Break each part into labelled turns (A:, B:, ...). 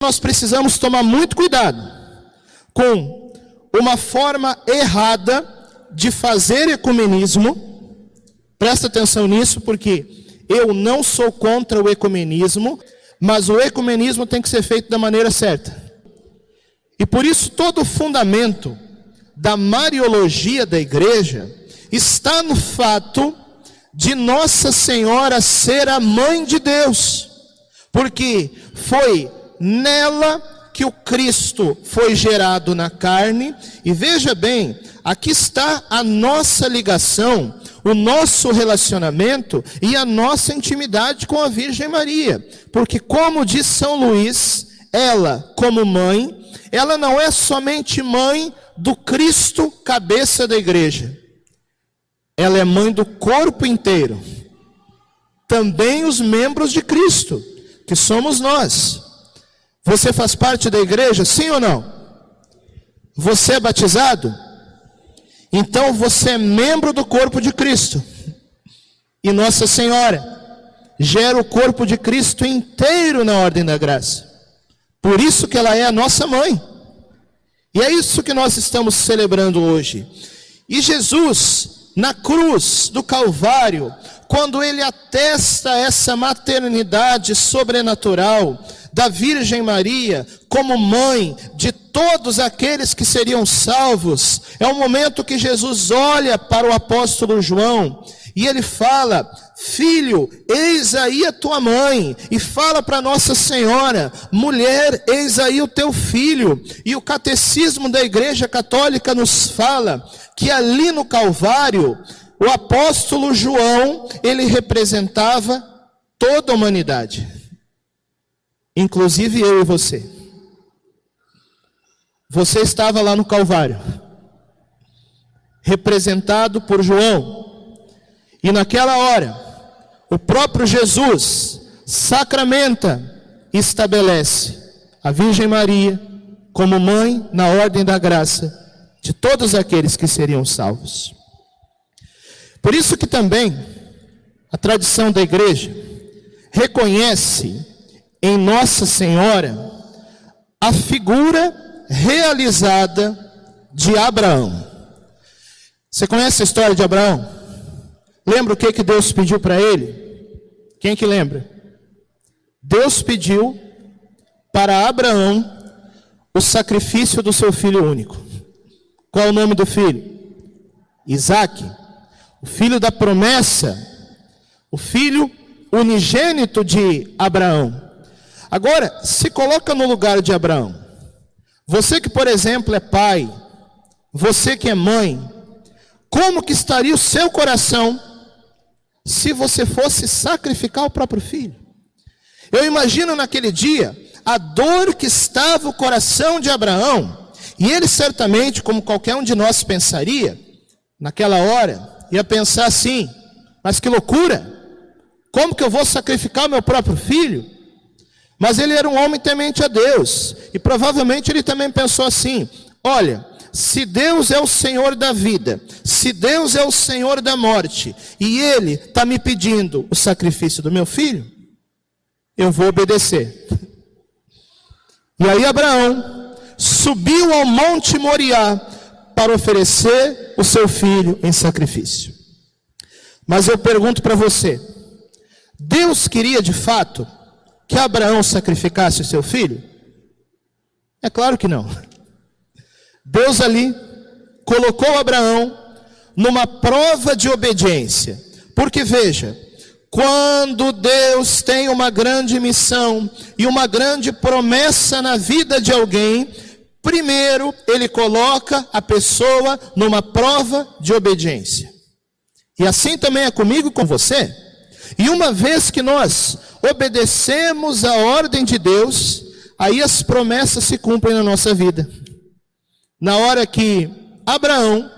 A: nós precisamos tomar muito cuidado com uma forma errada de fazer ecumenismo. Presta atenção nisso, porque eu não sou contra o ecumenismo, mas o ecumenismo tem que ser feito da maneira certa. E por isso todo o fundamento da mariologia da igreja está no fato de Nossa Senhora ser a mãe de Deus, porque foi nela que o Cristo foi gerado na carne, e veja bem, aqui está a nossa ligação, o nosso relacionamento e a nossa intimidade com a Virgem Maria, porque, como diz São Luís, ela, como mãe, ela não é somente mãe do Cristo, cabeça da igreja, ela é mãe do corpo inteiro, também os membros de Cristo, que somos nós. Você faz parte da igreja, sim ou não? Você é batizado? Então você é membro do corpo de Cristo. E Nossa Senhora gera o corpo de Cristo inteiro na ordem da graça. Por isso que ela é a nossa mãe. E é isso que nós estamos celebrando hoje. E Jesus, na cruz do Calvário, quando ele atesta essa maternidade sobrenatural da Virgem Maria como mãe de todos aqueles que seriam salvos, é o momento que Jesus olha para o apóstolo João e ele fala: Filho, eis aí a tua mãe, e fala para Nossa Senhora: Mulher, eis aí o teu filho. E o catecismo da Igreja Católica nos fala que ali no Calvário, o apóstolo João, ele representava toda a humanidade, inclusive eu e você. Você estava lá no Calvário, representado por João. E naquela hora, o próprio Jesus sacramenta e estabelece a Virgem Maria como mãe na ordem da graça de todos aqueles que seriam salvos. Por isso que também a tradição da igreja reconhece em Nossa Senhora a figura realizada de Abraão. Você conhece a história de Abraão? Lembra o que, que Deus pediu para ele? Quem que lembra? Deus pediu para Abraão o sacrifício do seu filho único. Qual é o nome do filho? Isaac, o filho da promessa, o filho unigênito de Abraão. Agora, se coloca no lugar de Abraão. Você que, por exemplo, é pai, você que é mãe, como que estaria o seu coração se você fosse sacrificar o próprio filho. Eu imagino naquele dia a dor que estava o coração de Abraão, e ele certamente, como qualquer um de nós pensaria, naquela hora, ia pensar assim: mas que loucura! Como que eu vou sacrificar meu próprio filho? Mas ele era um homem temente a Deus, e provavelmente ele também pensou assim: olha, se Deus é o Senhor da vida, se Deus é o Senhor da morte, e Ele está me pedindo o sacrifício do meu filho, eu vou obedecer. E aí Abraão subiu ao Monte Moriá para oferecer o seu filho em sacrifício. Mas eu pergunto para você: Deus queria de fato que Abraão sacrificasse o seu filho? É claro que não. Deus ali colocou Abraão numa prova de obediência. Porque veja, quando Deus tem uma grande missão e uma grande promessa na vida de alguém, primeiro ele coloca a pessoa numa prova de obediência. E assim também é comigo e com você. E uma vez que nós obedecemos a ordem de Deus, aí as promessas se cumprem na nossa vida na hora que Abraão,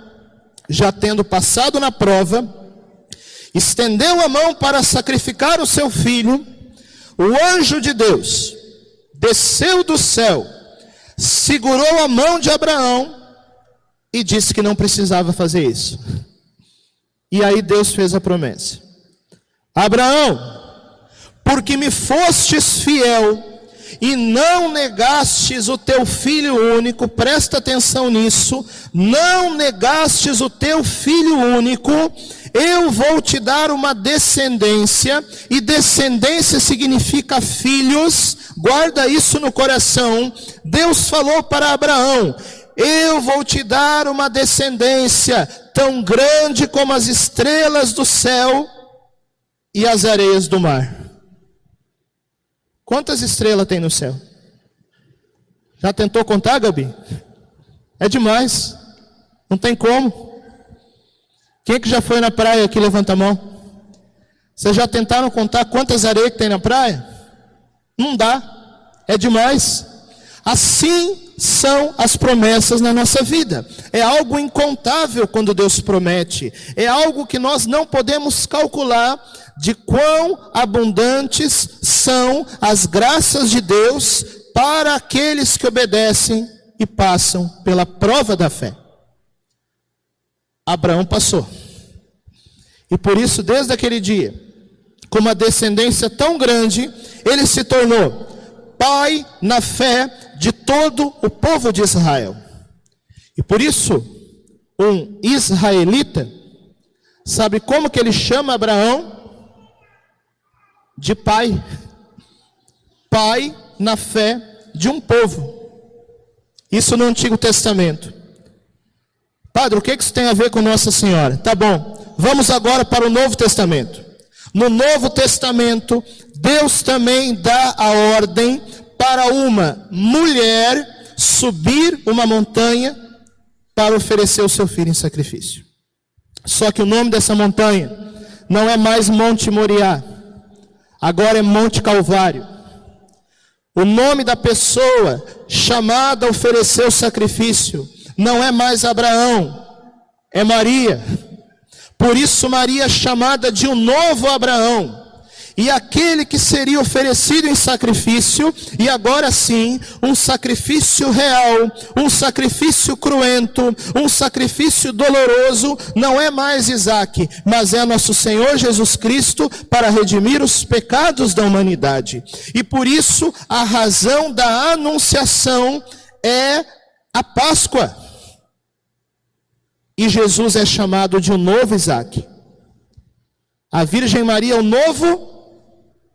A: já tendo passado na prova, estendeu a mão para sacrificar o seu filho, o anjo de Deus desceu do céu, segurou a mão de Abraão e disse que não precisava fazer isso. E aí Deus fez a promessa: Abraão, porque me fostes fiel e não negastes o teu filho único, presta atenção nisso, não negastes o teu filho único, eu vou te dar uma descendência, e descendência significa filhos, guarda isso no coração. Deus falou para Abraão: Eu vou te dar uma descendência tão grande como as estrelas do céu e as areias do mar. Quantas estrelas tem no céu? Já tentou contar, Gabi? É demais. Não tem como. Quem que já foi na praia aqui, levanta a mão. Vocês já tentaram contar quantas areias que tem na praia? Não dá. É demais. Assim são as promessas na nossa vida. É algo incontável quando Deus promete. É algo que nós não podemos calcular de quão abundantes são as graças de Deus para aqueles que obedecem e passam pela prova da fé. Abraão passou. E por isso, desde aquele dia, com uma descendência tão grande, ele se tornou pai na fé de todo o povo de Israel. E por isso, um israelita, sabe como que ele chama Abraão? De pai. Pai na fé de um povo. Isso no Antigo Testamento. Padre, o que isso tem a ver com Nossa Senhora? Tá bom, vamos agora para o Novo Testamento. No Novo Testamento, Deus também dá a ordem para uma mulher subir uma montanha para oferecer o seu filho em sacrifício. Só que o nome dessa montanha não é mais Monte Moriá, agora é Monte Calvário. O nome da pessoa chamada a oferecer o sacrifício não é mais Abraão, é Maria. Por isso, Maria é chamada de um novo Abraão. E aquele que seria oferecido em sacrifício, e agora sim, um sacrifício real, um sacrifício cruento, um sacrifício doloroso, não é mais Isaac, mas é nosso Senhor Jesus Cristo para redimir os pecados da humanidade. E por isso, a razão da anunciação é a Páscoa. E Jesus é chamado de um novo Isaac. A Virgem Maria é o novo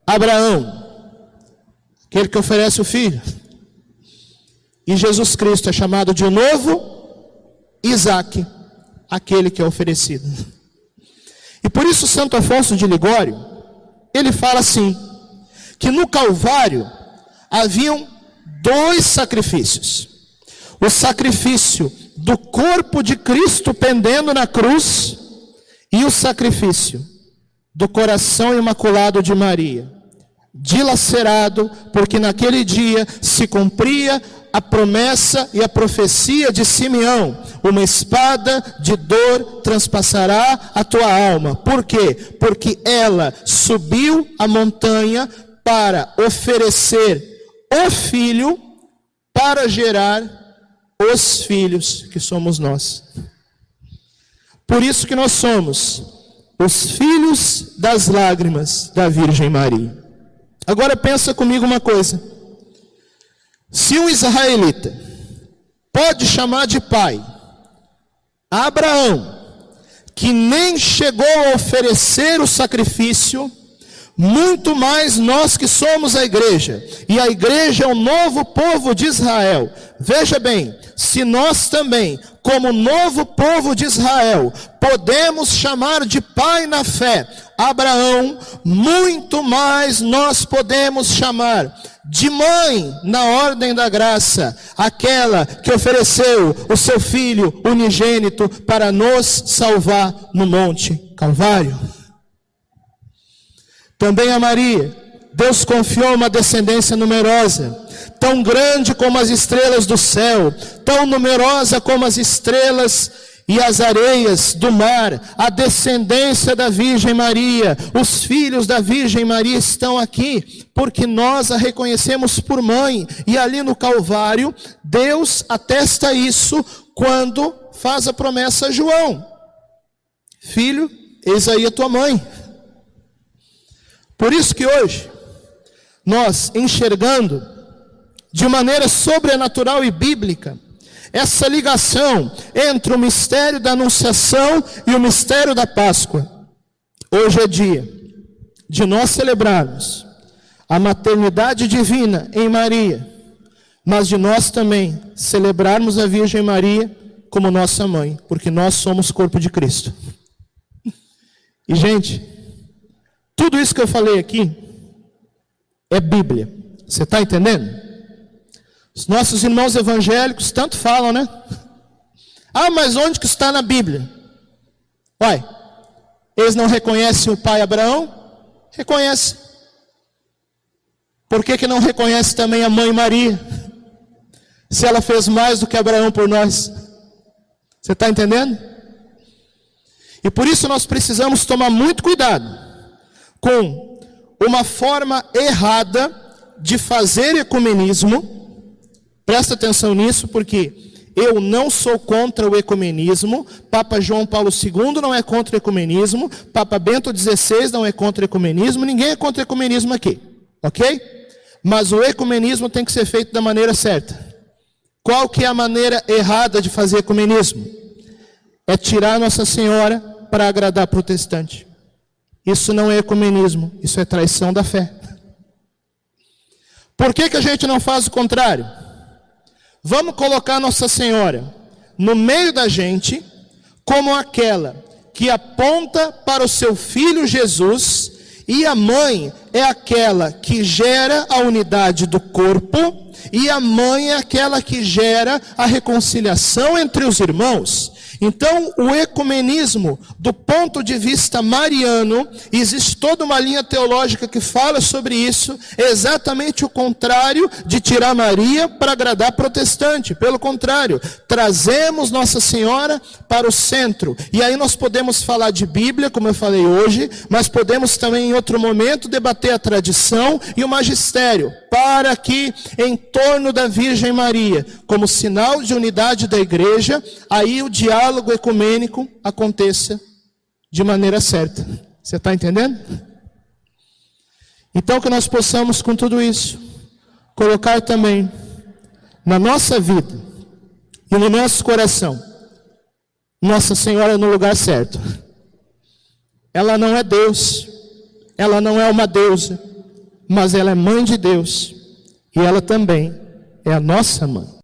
A: Abraão, aquele que oferece o filho. E Jesus Cristo é chamado de novo Isaac, aquele que é oferecido. E por isso Santo Afonso de Ligório, ele fala assim, que no Calvário haviam dois sacrifícios. O sacrifício do corpo de Cristo pendendo na cruz e o sacrifício do coração imaculado de Maria, dilacerado, porque naquele dia se cumpria a promessa e a profecia de Simeão: uma espada de dor transpassará a tua alma. Por quê? Porque ela subiu a montanha para oferecer o filho para gerar os filhos que somos nós. Por isso que nós somos os filhos das lágrimas da Virgem Maria. Agora pensa comigo uma coisa. Se um israelita pode chamar de pai Abraão, que nem chegou a oferecer o sacrifício, muito mais nós que somos a igreja, e a igreja é o novo povo de Israel. Veja bem, se nós também, como novo povo de Israel, podemos chamar de pai na fé Abraão, muito mais nós podemos chamar de mãe na ordem da graça, aquela que ofereceu o seu filho unigênito para nos salvar no Monte Calvário. Também a Maria, Deus confiou uma descendência numerosa, tão grande como as estrelas do céu, tão numerosa como as estrelas e as areias do mar, a descendência da Virgem Maria, os filhos da Virgem Maria estão aqui, porque nós a reconhecemos por mãe, e ali no Calvário, Deus atesta isso quando faz a promessa a João: Filho, eis aí a tua mãe. Por isso que hoje, nós enxergando de maneira sobrenatural e bíblica, essa ligação entre o mistério da Anunciação e o mistério da Páscoa. Hoje é dia de nós celebrarmos a maternidade divina em Maria, mas de nós também celebrarmos a Virgem Maria como nossa mãe, porque nós somos corpo de Cristo. E, gente, tudo isso que eu falei aqui é Bíblia. Você está entendendo? Os nossos irmãos evangélicos tanto falam, né? Ah, mas onde que está na Bíblia? Uai, eles não reconhecem o pai Abraão? Reconhece. Por que, que não reconhece também a mãe Maria? Se ela fez mais do que Abraão por nós. Você está entendendo? E por isso nós precisamos tomar muito cuidado com uma forma errada de fazer ecumenismo. Presta atenção nisso, porque eu não sou contra o ecumenismo. Papa João Paulo II não é contra o ecumenismo. Papa Bento XVI não é contra o ecumenismo. Ninguém é contra o ecumenismo aqui. Ok? Mas o ecumenismo tem que ser feito da maneira certa. Qual que é a maneira errada de fazer ecumenismo? É tirar Nossa Senhora para agradar protestante. Isso não é ecumenismo, isso é traição da fé. Por que, que a gente não faz o contrário? Vamos colocar Nossa Senhora no meio da gente, como aquela que aponta para o seu filho Jesus, e a mãe é aquela que gera a unidade do corpo e a mãe é aquela que gera a reconciliação entre os irmãos. Então, o ecumenismo, do ponto de vista mariano, existe toda uma linha teológica que fala sobre isso, é exatamente o contrário de tirar Maria para agradar protestante. Pelo contrário, trazemos Nossa Senhora para o centro. E aí nós podemos falar de Bíblia, como eu falei hoje, mas podemos também em outro momento debater a tradição e o magistério, para que em torno da Virgem Maria, como sinal de unidade da igreja, aí o diálogo diálogo ecumênico aconteça de maneira certa. Você está entendendo? Então, que nós possamos, com tudo isso, colocar também na nossa vida e no nosso coração Nossa Senhora no lugar certo. Ela não é Deus, ela não é uma deusa, mas ela é mãe de Deus e ela também é a nossa mãe.